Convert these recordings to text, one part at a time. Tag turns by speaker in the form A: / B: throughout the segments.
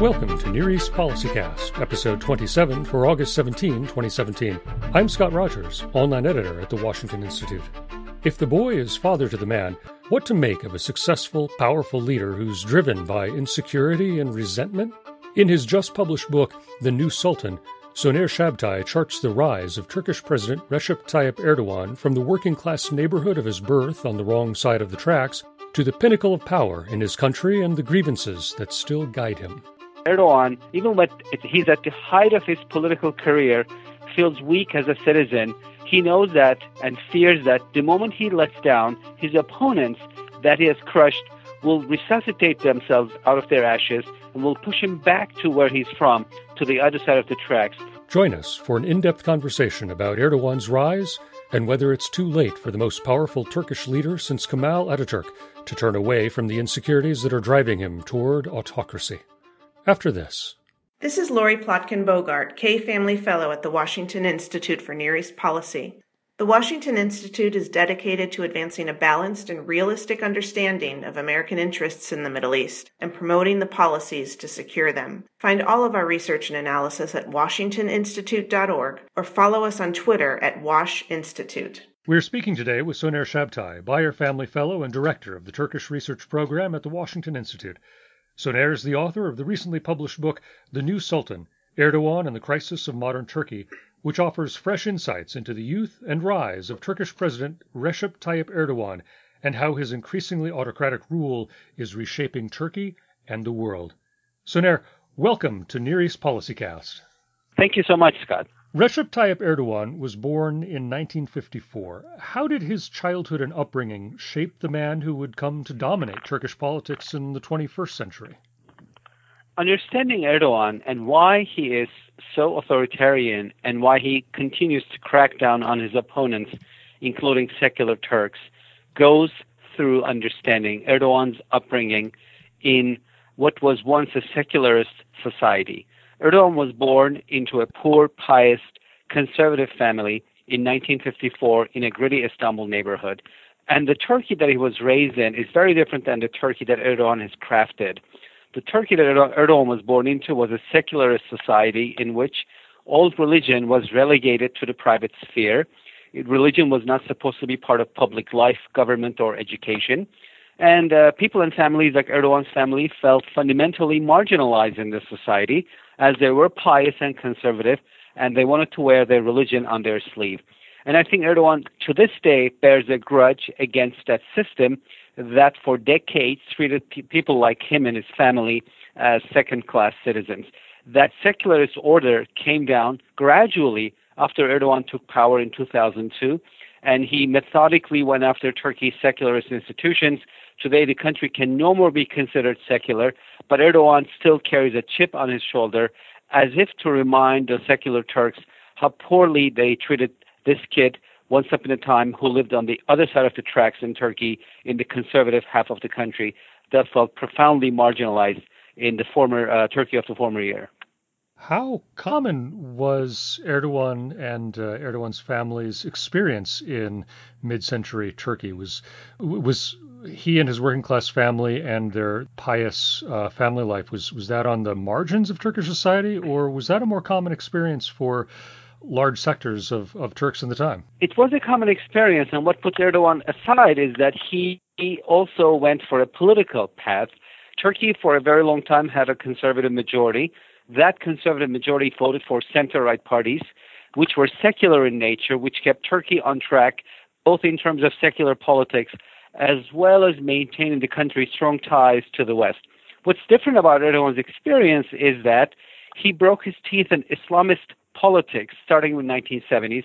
A: Welcome to Near East PolicyCast, episode 27 for August 17, 2017. I'm Scott Rogers, online editor at the Washington Institute. If the boy is father to the man, what to make of a successful, powerful leader who's driven by insecurity and resentment? In his just published book, The New Sultan, Soner Cagaptay charts the rise of Turkish President Recep Tayyip Erdogan from the working class neighborhood of his birth on the wrong side of the tracks to the pinnacle of power in his country and the grievances that still guide him.
B: Erdogan, even when he's at the height of his political career, feels weak as a citizen. He knows that and fears that the moment he lets down, his opponents that he has crushed will resuscitate themselves out of their ashes and will push him back to where he's from, to the other side of the tracks.
A: Join us for an in depth conversation about Erdogan's rise and whether it's too late for the most powerful Turkish leader since Kemal Ataturk to turn away from the insecurities that are driving him toward autocracy. After this,
C: this is Lori Plotkin Boghardt, K Family Fellow at the Washington Institute for Near East Policy. The Washington Institute is dedicated to advancing a balanced and realistic understanding of American interests in the Middle East and promoting the policies to secure them. Find all of our research and analysis at washingtoninstitute.org or follow us on Twitter at Wash Institute.
A: We're speaking today with Soner Cagaptay, Beyer Family Fellow and Director of the Turkish Research Program at the Washington Institute. Soner is the author of the recently published book, The New Sultan Erdogan and the Crisis of Modern Turkey, which offers fresh insights into the youth and rise of Turkish President Recep Tayyip Erdogan and how his increasingly autocratic rule is reshaping Turkey and the world. Soner, welcome to Near East PolicyCast.
B: Thank you so much, Scott.
A: Recep Tayyip Erdogan was born in 1954. How did his childhood and upbringing shape the man who would come to dominate Turkish politics in the 21st century?
B: Understanding Erdogan and why he is so authoritarian and why he continues to crack down on his opponents, including secular Turks, goes through understanding Erdogan's upbringing in what was once a secularist society. Erdogan was born into a poor, pious, conservative family in 1954 in a gritty Istanbul neighborhood. And the Turkey that he was raised in is very different than the Turkey that Erdogan has crafted. The Turkey that Erdogan was born into was a secularist society in which all religion was relegated to the private sphere. Religion was not supposed to be part of public life, government, or education. And uh, people and families like Erdogan's family felt fundamentally marginalized in this society as they were pious and conservative and they wanted to wear their religion on their sleeve. And I think Erdogan to this day bears a grudge against that system that for decades treated pe- people like him and his family as second class citizens. That secularist order came down gradually after Erdogan took power in 2002, and he methodically went after Turkey's secularist institutions. Today, the country can no more be considered secular, but Erdogan still carries a chip on his shoulder as if to remind the secular Turks how poorly they treated this kid once upon a time who lived on the other side of the tracks in Turkey, in the conservative half of the country, that felt profoundly marginalized in the former uh, Turkey of the former year.
A: How common was Erdogan and uh, Erdogan's family's experience in mid-century Turkey? Was was he and his working class family and their pious uh, family life was was that on the margins of Turkish society, or was that a more common experience for large sectors of, of Turks in the time.
B: It was a common experience, and what puts Erdogan aside is that he, he also went for a political path. Turkey, for a very long time, had a conservative majority. That conservative majority voted for center right parties, which were secular in nature, which kept Turkey on track, both in terms of secular politics as well as maintaining the country's strong ties to the West. What's different about Erdogan's experience is that he broke his teeth in Islamist politics starting in the 1970s,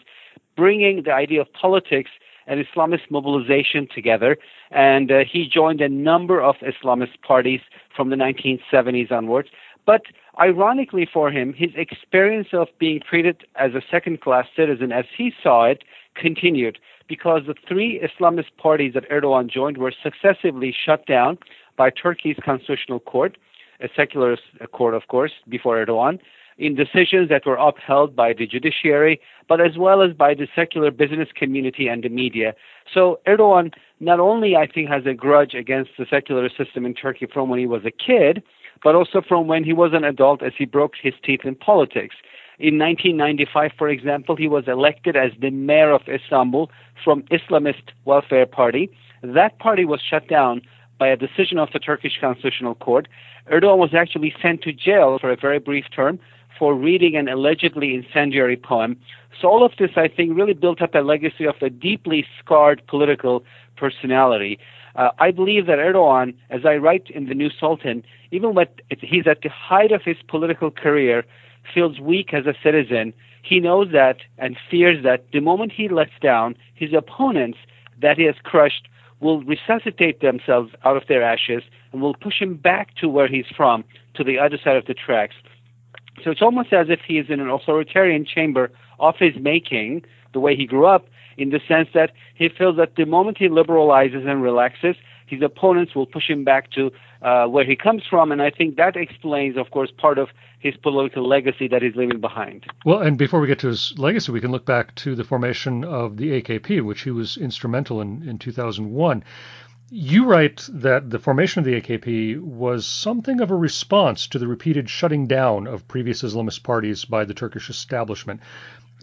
B: bringing the idea of politics and Islamist mobilization together. And uh, he joined a number of Islamist parties from the 1970s onwards. But ironically for him, his experience of being treated as a second class citizen, as he saw it, continued because the three Islamist parties that Erdogan joined were successively shut down by Turkey's constitutional court, a secular court, of course, before Erdogan in decisions that were upheld by the judiciary, but as well as by the secular business community and the media. So Erdogan not only, I think, has a grudge against the secular system in Turkey from when he was a kid, but also from when he was an adult as he broke his teeth in politics. In 1995, for example, he was elected as the mayor of Istanbul from Islamist Welfare Party. That party was shut down by a decision of the Turkish Constitutional Court. Erdogan was actually sent to jail for a very brief term for reading an allegedly incendiary poem. So all of this, I think, really built up a legacy of a deeply scarred political personality. Uh, I believe that Erdogan, as I write in the New Sultan, even when he's at the height of his political career, feels weak as a citizen. He knows that and fears that the moment he lets down, his opponents that he has crushed will resuscitate themselves out of their ashes and will push him back to where he's from, to the other side of the tracks. So it's almost as if he is in an authoritarian chamber of his making, the way he grew up, in the sense that he feels that the moment he liberalizes and relaxes, his opponents will push him back to uh, where he comes from. And I think that explains, of course, part of his political legacy that he's leaving behind.
A: Well, and before we get to his legacy, we can look back to the formation of the AKP, which he was instrumental in in 2001. You write that the formation of the AKP was something of a response to the repeated shutting down of previous Islamist parties by the Turkish establishment.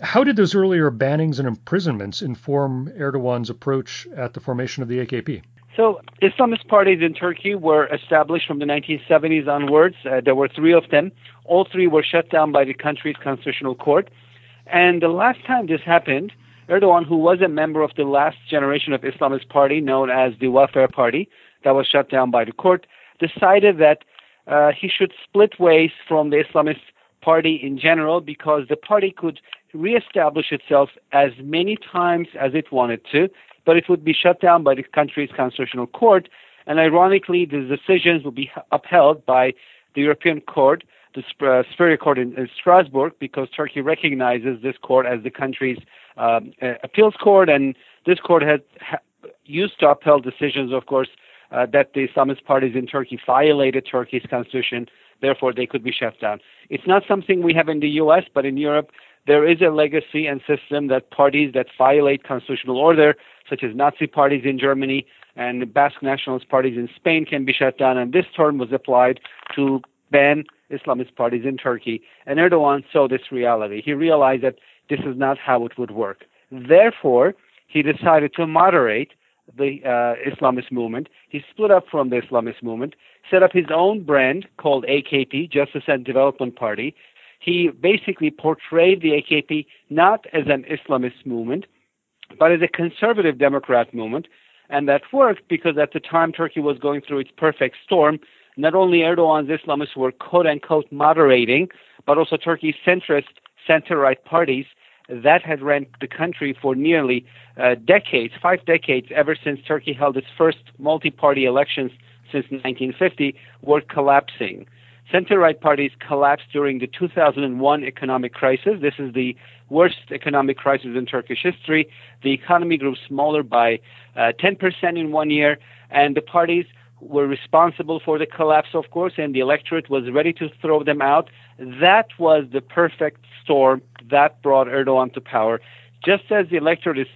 A: How did those earlier bannings and imprisonments inform Erdogan's approach at the formation of the AKP?
B: So, Islamist parties in Turkey were established from the 1970s onwards. Uh, there were three of them. All three were shut down by the country's constitutional court. And the last time this happened, Erdogan, who was a member of the last generation of Islamist party known as the Welfare Party, that was shut down by the court, decided that uh, he should split ways from the Islamist party in general because the party could reestablish itself as many times as it wanted to but it would be shut down by the country's constitutional court. And ironically, the decisions will be upheld by the European Court, the uh, Superior Court in, in, Strasbourg, because Turkey recognizes this court as the country's um, appeals court, and this court has ha- used to upheld decisions, of course, uh, that the Islamist parties in Turkey violated Turkey's constitution, therefore they could be shut down. It's not something we have in the U.S., but in Europe, there is a legacy and system that parties that violate constitutional order, such as Nazi parties in Germany and Basque nationalist parties in Spain, can be shut down. And this term was applied to ban Islamist parties in Turkey. And Erdogan saw this reality. He realized that this is not how it would work. Therefore, he decided to moderate the uh, Islamist movement. He split up from the Islamist movement, set up his own brand called AKP, Justice and Development Party, he basically portrayed the AKP not as an Islamist movement, but as a conservative Democrat movement. And that worked because at the time Turkey was going through its perfect storm. Not only Erdogan's Islamists were quote unquote moderating, but also Turkey's centrist center right parties that had ran the country for nearly uh, decades, five decades, ever since Turkey held its first multi party elections since 1950, were collapsing. Center right parties collapsed during the 2001 economic crisis. This is the worst economic crisis in Turkish history. The economy grew smaller by uh, 10% in one year, and the parties were responsible for the collapse, of course, and the electorate was ready to throw them out. That was the perfect storm that brought Erdogan to power. Just as the electorate is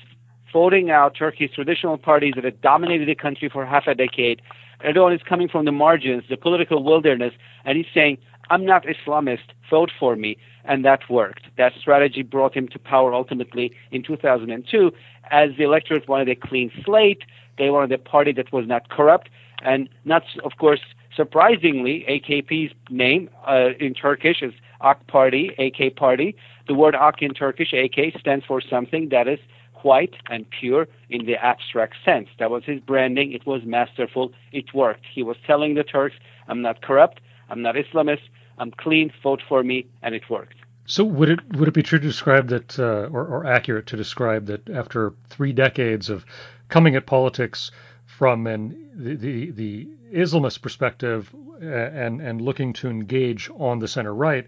B: voting out Turkey's traditional parties that had dominated the country for half a decade, Erdogan is coming from the margins, the political wilderness, and he's saying, I'm not Islamist, vote for me. And that worked. That strategy brought him to power ultimately in 2002 as the electorate wanted a clean slate. They wanted a party that was not corrupt. And not, of course, surprisingly, AKP's name uh, in Turkish is AK Party, AK Party. The word AK in Turkish, AK, stands for something that is white and pure in the abstract sense. That was his branding. It was masterful. It worked. He was telling the Turks, I'm not corrupt. I'm not Islamist. I'm clean. Vote for me. And it worked.
A: So would it would it be true to describe that, uh, or, or accurate to describe that after three decades of coming at politics from an the, the, the Islamist perspective and and looking to engage on the center right,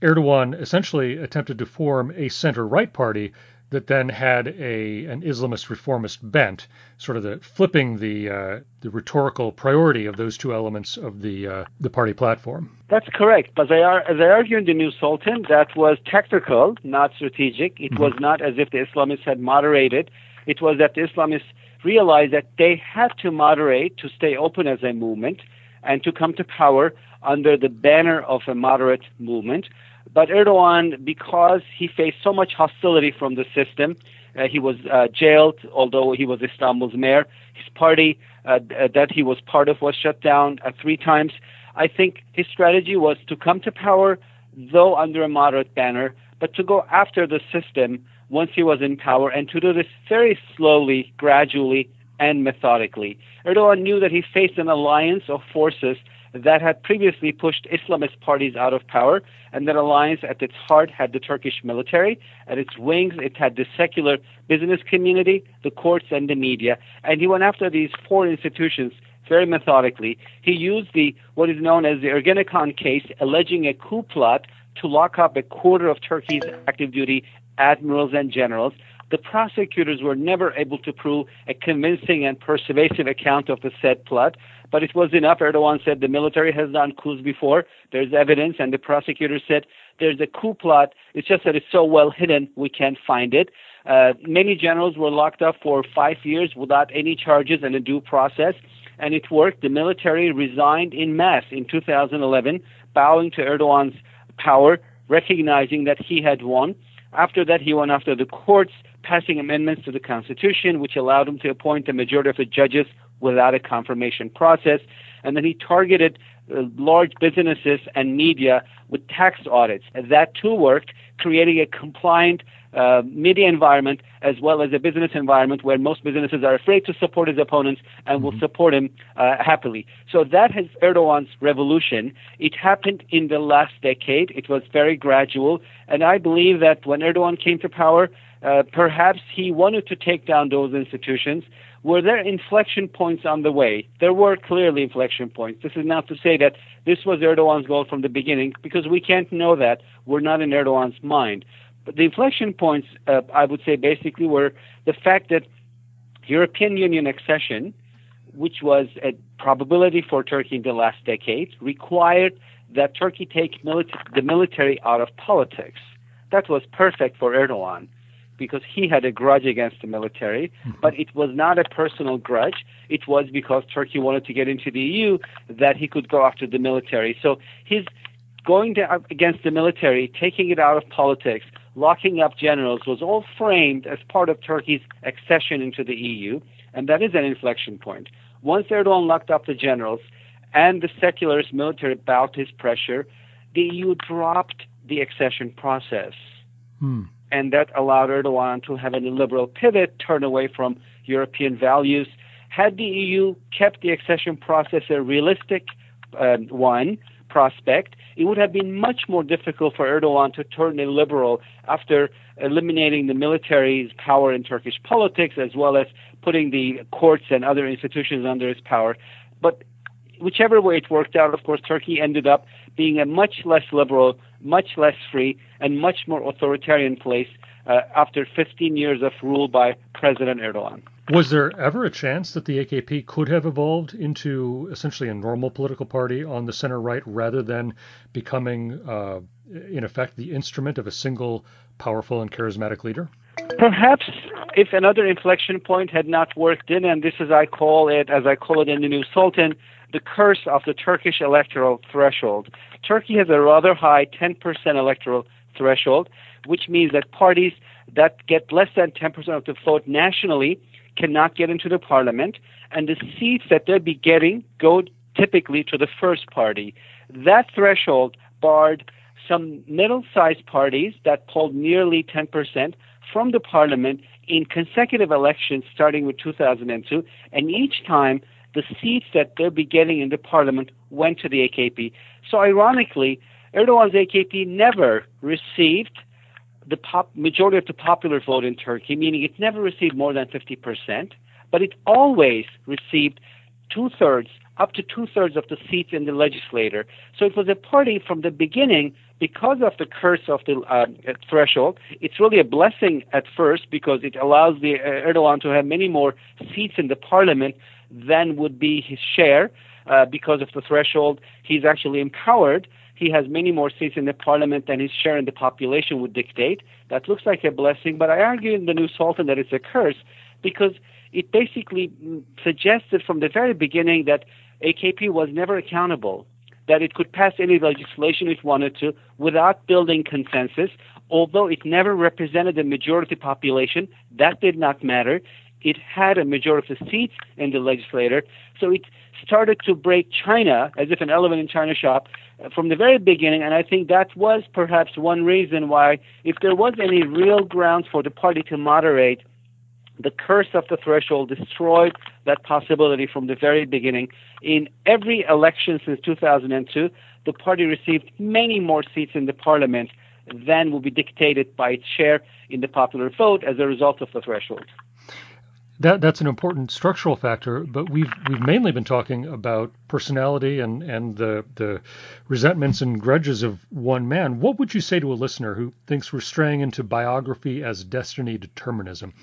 A: Erdogan essentially attempted to form a center right party that then had a an Islamist reformist bent, sort of the flipping the uh, the rhetorical priority of those two elements of the uh, the party platform.
B: That's correct. But they are, as I argue in the New Sultan, that was tactical, not strategic. It mm-hmm. was not as if the Islamists had moderated. It was that the Islamists realized that they had to moderate to stay open as a movement. and to come to power under the banner of a moderate movement. But Erdogan, because he faced so much hostility from the system, uh, he was uh, jailed, although he was Istanbul's mayor. His party uh, that he was part of was shut down uh, three times. I think his strategy was to come to power, though under a moderate banner, but to go after the system once he was in power and to do this very slowly, gradually, and methodically. Erdogan knew that he faced an alliance of forces that had previously pushed Islamist parties out of power, and that alliance at its heart had the Turkish military. At its wings, it had the secular business community, the courts, and the media. And he went after these four institutions very methodically. He used the what is known as the Ergenekon case, alleging a coup plot to lock up a quarter of Turkey's active duty admirals and generals the prosecutors were never able to prove a convincing and persuasive account of the said plot, but it was enough. Erdogan said the military has done coups before. There's evidence, and the prosecutor said there's a coup plot. It's just that it's so well hidden, we can't find it. Uh, many generals were locked up for five years without any charges and a due process, and it worked. The military resigned in mass in 2011, bowing to Erdogan's power, recognizing that he had won. After that, he went after the courts passing amendments to the Constitution, which allowed him to appoint a majority of the judges without a confirmation process. And then he targeted uh, large businesses and media with tax audits. And that too worked, creating a compliant uh, media environment as well as a business environment where most businesses are afraid to support his opponents and will mm-hmm. support him uh, happily. So that has Erdogan's revolution. It happened in the last decade. It was very gradual. And I believe that when Erdogan came to power, uh, perhaps he wanted to take down those institutions. Were there inflection points on the way? There were clearly inflection points. This is not to say that this was Erdogan's goal from the beginning, because we can't know that. We're not in Erdogan's mind. But the inflection points, uh, I would say, basically were the fact that European Union accession, which was a probability for Turkey in the last decade, required that Turkey take milita- the military out of politics. That was perfect for Erdogan because he had a grudge against the military, mm-hmm. but it was not a personal grudge. It was because Turkey wanted to get into the EU that he could go after the military. So his going to, against the military, taking it out of politics, locking up generals was all framed as part of Turkey's accession into the EU, and that is an inflection point. Once Erdogan locked up the generals and the secularist military bowed his pressure, the EU dropped the accession process. Hmm and that allowed Erdogan to have a liberal pivot, turn away from European values. Had the EU kept the accession process a realistic uh, one prospect, it would have been much more difficult for Erdogan to turn a liberal after eliminating the military's power in Turkish politics as well as putting the courts and other institutions under his power. But whichever way it worked out, of course, Turkey ended up being a much less liberal, much less free, and much more authoritarian place uh, after 15 years of rule by President Erdogan.
A: Was there ever a chance that the AKP could have evolved into essentially a normal political party on the center right rather than becoming, uh, in effect, the instrument of a single powerful and charismatic leader?
B: Perhaps if another inflection point had not worked in, and this is I call it, as I call it in the New Sultan, the curse of the Turkish electoral threshold. Turkey has a rather high 10% electoral threshold, which means that parties that get less than 10% of the vote nationally cannot get into the parliament, and the seats that they'll be getting go typically to the first party. That threshold barred some middle sized parties that polled nearly 10% from the parliament in consecutive elections starting with 2002, and each time the seats that they'll be getting in the parliament went to the AKP. So ironically, Erdogan's AKP never received the pop, majority of the popular vote in Turkey, meaning it never received more than 50%, but it always received two thirds, up to two thirds of the seats in the legislature. So it was a party from the beginning because of the curse of the uh, threshold. It's really a blessing at first because it allows the uh, Erdogan to have many more seats in the parliament than would be his share. Uh, because of the threshold, he's actually empowered. He has many more seats in the parliament than his share in the population would dictate. That looks like a blessing, but I argue in the New Sultan that it's a curse because it basically suggested from the very beginning that AKP was never accountable, that it could pass any legislation it wanted to without building consensus, although it never represented the majority population. That did not matter. It had a majority of the seats in the legislature, so it started to break China as if an elephant in China shop uh, from the very beginning. And I think that was perhaps one reason why, if there was any real grounds for the party to moderate, the curse of the threshold destroyed that possibility from the very beginning. In every election since 2002, the party received many more seats in the parliament than will be dictated by its share in the popular vote as a result of the threshold
A: that that's an important structural factor, but we've we've mainly been talking about personality and and the the resentments and grudges of one man. What would you say to a listener who thinks we're straying into biography as destiny determinism?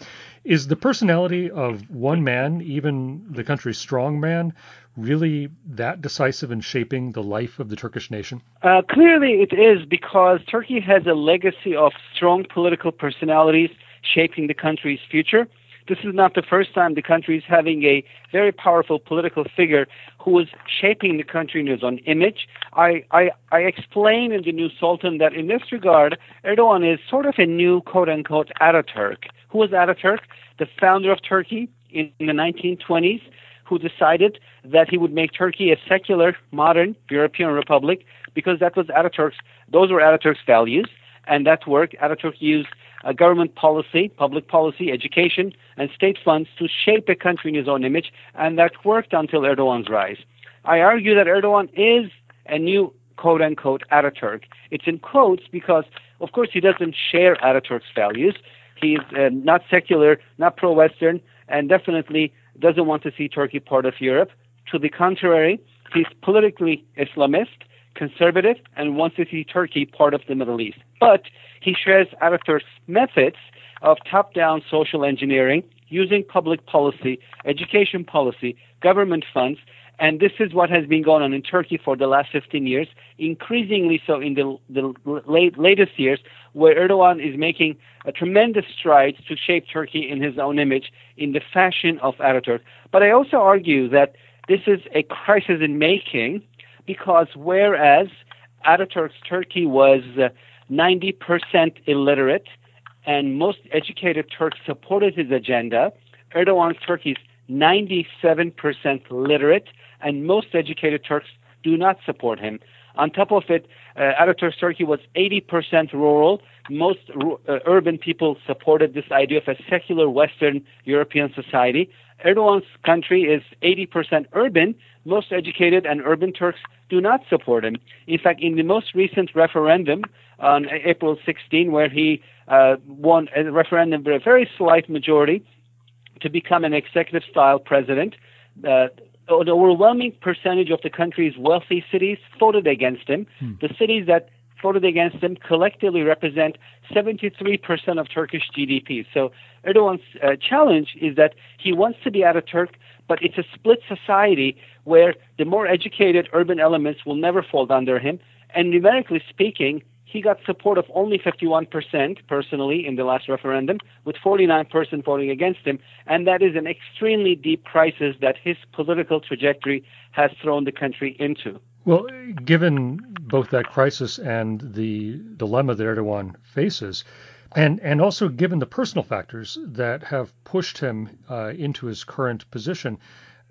A: Is the personality of one man, even the country's strong man, really that decisive in shaping the life of the Turkish nation?
B: Uh, clearly, it is because Turkey has a legacy of strong political personalities shaping the country's future this is not the first time the country is having a very powerful political figure who is shaping the country in his own image. I, I, I explain in the new Sultan that in this regard, Erdogan is sort of a new quote unquote Ataturk. Who was Ataturk? The founder of Turkey in, the 1920s, who decided that he would make Turkey a secular, modern European republic because that was Ataturk's, those were Ataturk's values. And that worked. Ataturk used uh, government policy, public policy, education, and state funds to shape a country in his own image, and that worked until Erdogan's rise. I argue that Erdogan is a new quote unquote Ataturk. It's in quotes because, of course, he doesn't share Ataturk's values. He's uh, not secular, not pro Western, and definitely doesn't want to see Turkey part of Europe. To the contrary, he's politically Islamist, conservative, and wants to see Turkey part of the Middle East. But he shares Ataturk's methods of top down social engineering using public policy, education policy, government funds, and this is what has been going on in Turkey for the last 15 years, increasingly so in the, the late, latest years, where Erdogan is making a tremendous strides to shape Turkey in his own image in the fashion of Ataturk. But I also argue that this is a crisis in making because whereas Ataturk's Turkey was uh, 90% illiterate, and most educated Turks supported his agenda. Erdogan's Turkey is 97% literate, and most educated Turks do not support him. On top of it, uh, Ataturk's Turkey was 80% rural. Most uh, urban people supported this idea of a secular Western European society. Erdogan's country is 80% urban. Most educated and urban Turks do not support him. In fact, in the most recent referendum on April 16, where he uh, won a referendum with a very slight majority to become an executive style president, uh, an overwhelming percentage of the country's wealthy cities voted against him. Hmm. The cities that voted against him collectively represent 73% of Turkish GDP. So Erdogan's uh, challenge is that he wants to be Ataturk, but it's a split society where the more educated urban elements will never fall under him. And numerically speaking, he got support of only 51% personally in the last referendum, with 49% voting against him. And that is an extremely deep crisis that his political trajectory has thrown the country into.
A: Well, given both that crisis and the dilemma that Erdogan faces, and and also given the personal factors that have pushed him uh, into his current position,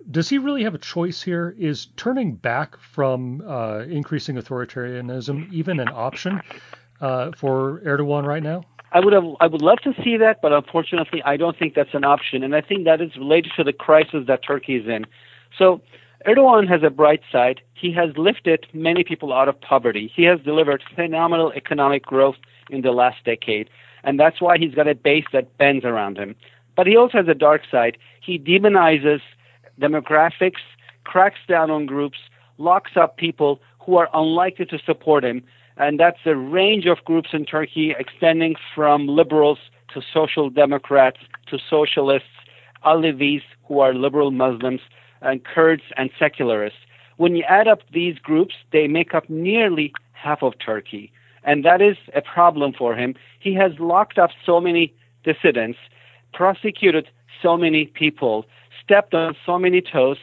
A: does he really have a choice here? Is turning back from uh, increasing authoritarianism even an option uh, for Erdogan right now?
B: I would have, I would love to see that, but unfortunately, I don't think that's an option, and I think that is related to the crisis that Turkey is in. So. Erdogan has a bright side. He has lifted many people out of poverty. He has delivered phenomenal economic growth in the last decade, and that's why he's got a base that bends around him. But he also has a dark side. He demonizes demographics, cracks down on groups, locks up people who are unlikely to support him. And that's a range of groups in Turkey extending from liberals to social democrats to socialists, Alevis, who are liberal Muslims, and Kurds and secularists. When you add up these groups, they make up nearly half of Turkey. And that is a problem for him. He has locked up so many dissidents, prosecuted so many people, stepped on so many toes,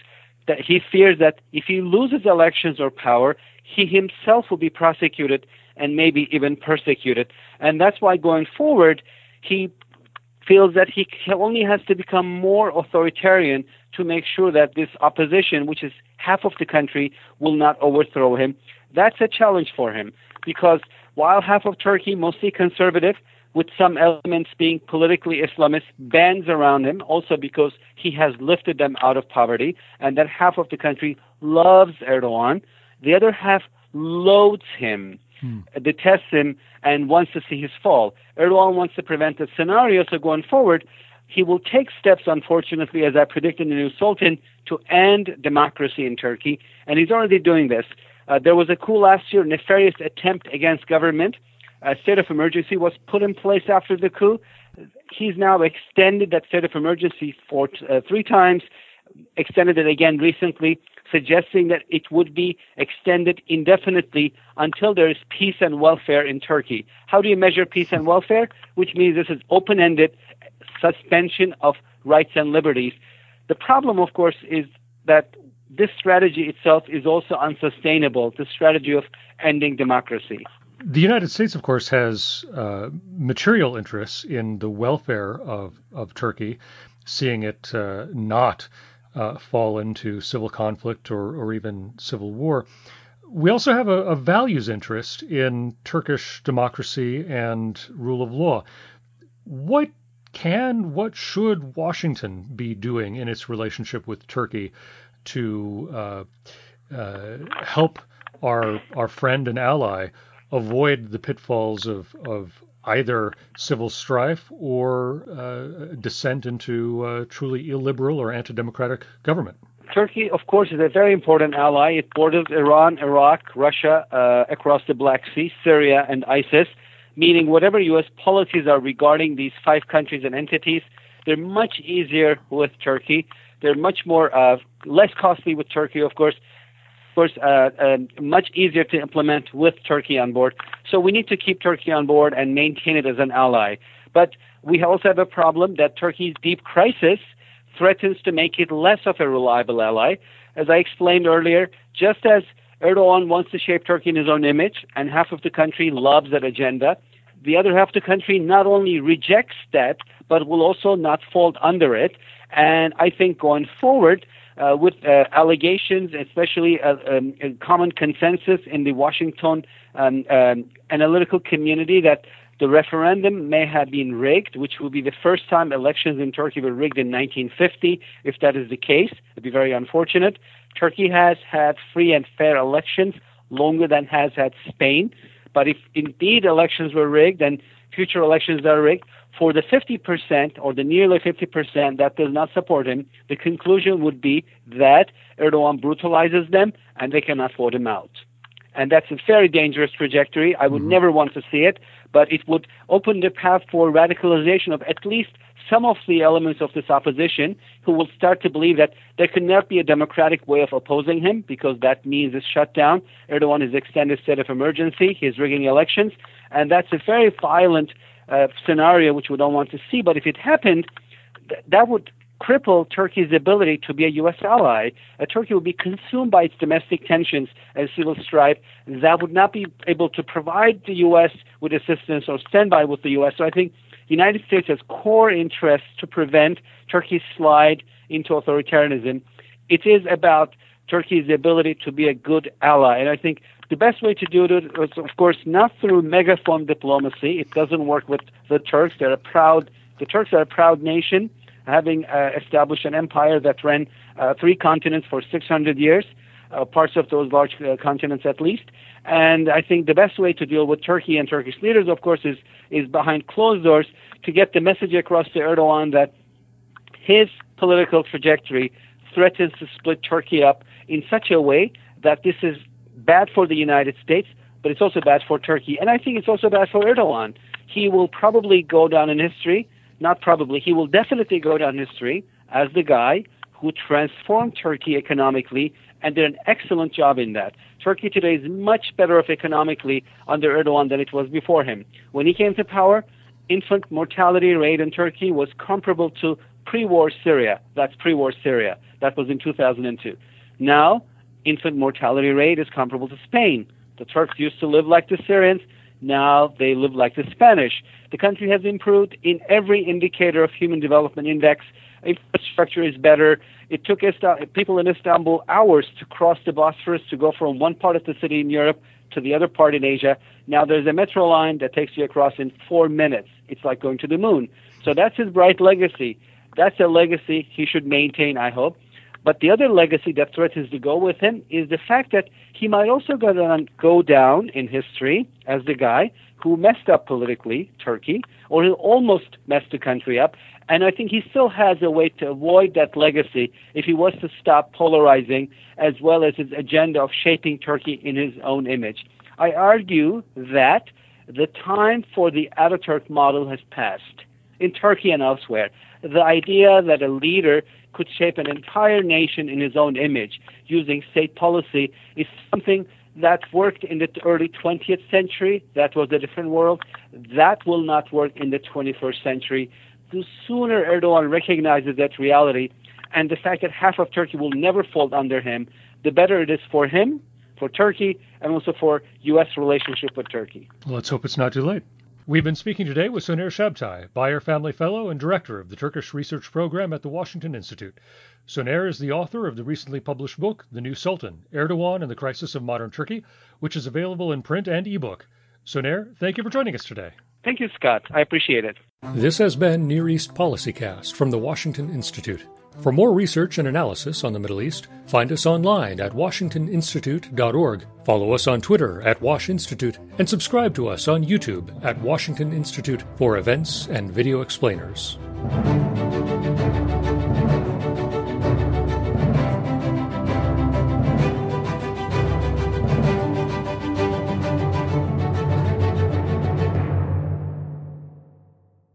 B: that he fears that if he loses elections or power, he himself will be prosecuted and maybe even persecuted. And that's why going forward, he feels that he only has to become more authoritarian to make sure that this opposition, which is half of the country, will not overthrow him. That's a challenge for him because while half of Turkey, mostly conservative, with some elements being politically Islamist, bands around him, also because he has lifted them out of poverty, and that half of the country loves Erdogan. The other half loathes him, hmm. detests him, and wants to see his fall. Erdogan wants to prevent that scenario, so going forward, he will take steps, unfortunately, as I predicted in the new Sultan, to end democracy in Turkey, and he's already doing this. Uh, there was a coup last year, nefarious attempt against government. A state of emergency was put in place after the coup. He's now extended that state of emergency for uh, three times, extended it again recently, suggesting that it would be extended indefinitely until there is peace and welfare in Turkey. How do you measure peace and welfare? Which means this is open ended suspension of rights and liberties. The problem, of course, is that this strategy itself is also unsustainable, the strategy of ending democracy.
A: The United States, of course, has uh, material interests in the welfare of, of Turkey, seeing it uh, not uh, fall into civil conflict or, or even civil war. We also have a, a, values interest in Turkish democracy and rule of law. What can, what should Washington be doing in its relationship with Turkey to uh, uh, help our our friend and ally avoid the pitfalls of of either civil strife or uh, descent into uh, truly illiberal or anti-democratic government.
B: Turkey, of course, is a very important ally. It borders Iran, Iraq, Russia, uh, across the Black Sea, Syria, and ISIS. Meaning, whatever U.S. policies are regarding these five countries and entities, they're much easier with Turkey. They're much more uh, less costly with Turkey, of course. Course, uh, uh, much easier to implement with Turkey on board. So we need to keep Turkey on board and maintain it as an ally. But we also have a problem that Turkey's deep crisis threatens to make it less of a reliable ally. As I explained earlier, just as Erdogan wants to shape Turkey in his own image, and half of the country loves that agenda. The other half of the country not only rejects that, but will also not fall under it. And I think going forward, uh, with uh, allegations, especially a, uh, um, common consensus in the Washington um, um, analytical community that the referendum may have been rigged, which will be the first time elections in Turkey were rigged in 1950. If that is the case, it'd be very unfortunate. Turkey has had free and fair elections longer than has had Spain. But if indeed elections were rigged and future elections are rigged, for the 50% or the nearly 50% that does not support him, the conclusion would be that Erdogan brutalizes them and they cannot vote him out. And that's a very dangerous trajectory. I would mm-hmm. never want to see it, but it would open the path for radicalization of at least some of the elements of this opposition who will start to believe that there cannot be a democratic way of opposing him because that means a shutdown. Erdogan has extended state of emergency. He's rigging elections. And that's a very violent uh, scenario which we don't want to see. But if it happened, th- that would cripple Turkey's ability to be a U.S. ally. Uh, Turkey would be consumed by its domestic tensions and civil strife. And that would not be able to provide the U.S. with assistance or stand by with the U.S. So I think the United States has core interests to prevent Turkey's slide into authoritarianism. It is about Turkey's ability to be a good ally. And I think the best way to do it is, of course, not through megaphone diplomacy. It doesn't work with the Turks. They're a proud, the Turks are a proud nation, having uh, established an empire that ran uh, three continents for 600 years, uh, parts of those large uh, continents at least. And I think the best way to deal with Turkey and Turkish leaders, of course, is is behind closed doors to get the message across to Erdogan that his political trajectory threatens to split Turkey up in such a way that this is bad for the United States, but it's also bad for Turkey. And I think it's also bad for Erdogan. He will probably go down in history, not probably, he will definitely go down in history as the guy who transformed Turkey economically and did an excellent job in that. Turkey today is much better off economically under Erdogan than it was before him. When he came to power, infant mortality rate in Turkey was comparable to pre-war Syria. That's pre-war Syria. That was in 2002. Now, infant mortality rate is comparable to Spain. The Turks used to live like the Syrians. Now they live like the Spanish. The country has improved in every indicator of human development index. Infrastructure is better. It took people in Istanbul hours to cross the Bosphorus to go from one part of the city in Europe to the other part in Asia. Now there's a metro line that takes you across in four minutes. It's like going to the moon. So that's his bright legacy. That's a legacy he should maintain, I hope. But the other legacy that threatens to go with him is the fact that he might also go down, go down in history as the guy who messed up politically, Turkey, or who almost messed the country up. And I think he still has a way to avoid that legacy if he was to stop polarizing as well as his agenda of shaping Turkey in his own image. I argue that the time for the Ataturk model has passed in Turkey and elsewhere. The idea that a leader could shape an entire nation in his own image using state policy is something that worked in the early 20th century. That was a different world. That will not work in the 21st century. The sooner Erdogan recognizes that reality and the fact that half of Turkey will never fall under him, the better it is for him, for Turkey, and also for U.S. relationship with Turkey.
A: Well, let's hope it's not too late. We've been speaking today with Soner Cagaptay, Beyer Family Fellow and Director of the Turkish Research Program at the Washington Institute. Soner is the author of the recently published book, The New Sultan Erdogan and the Crisis of Modern Turkey, which is available in print and ebook. Soner, thank you for joining us today.
B: Thank you, Scott. I appreciate it.
A: This has been Near East Policycast from the Washington Institute. For more research and analysis on the Middle East, find us online at washingtoninstitute.org, follow us on Twitter at Wash Institute, and subscribe to us on YouTube at Washington Institute for events and video explainers.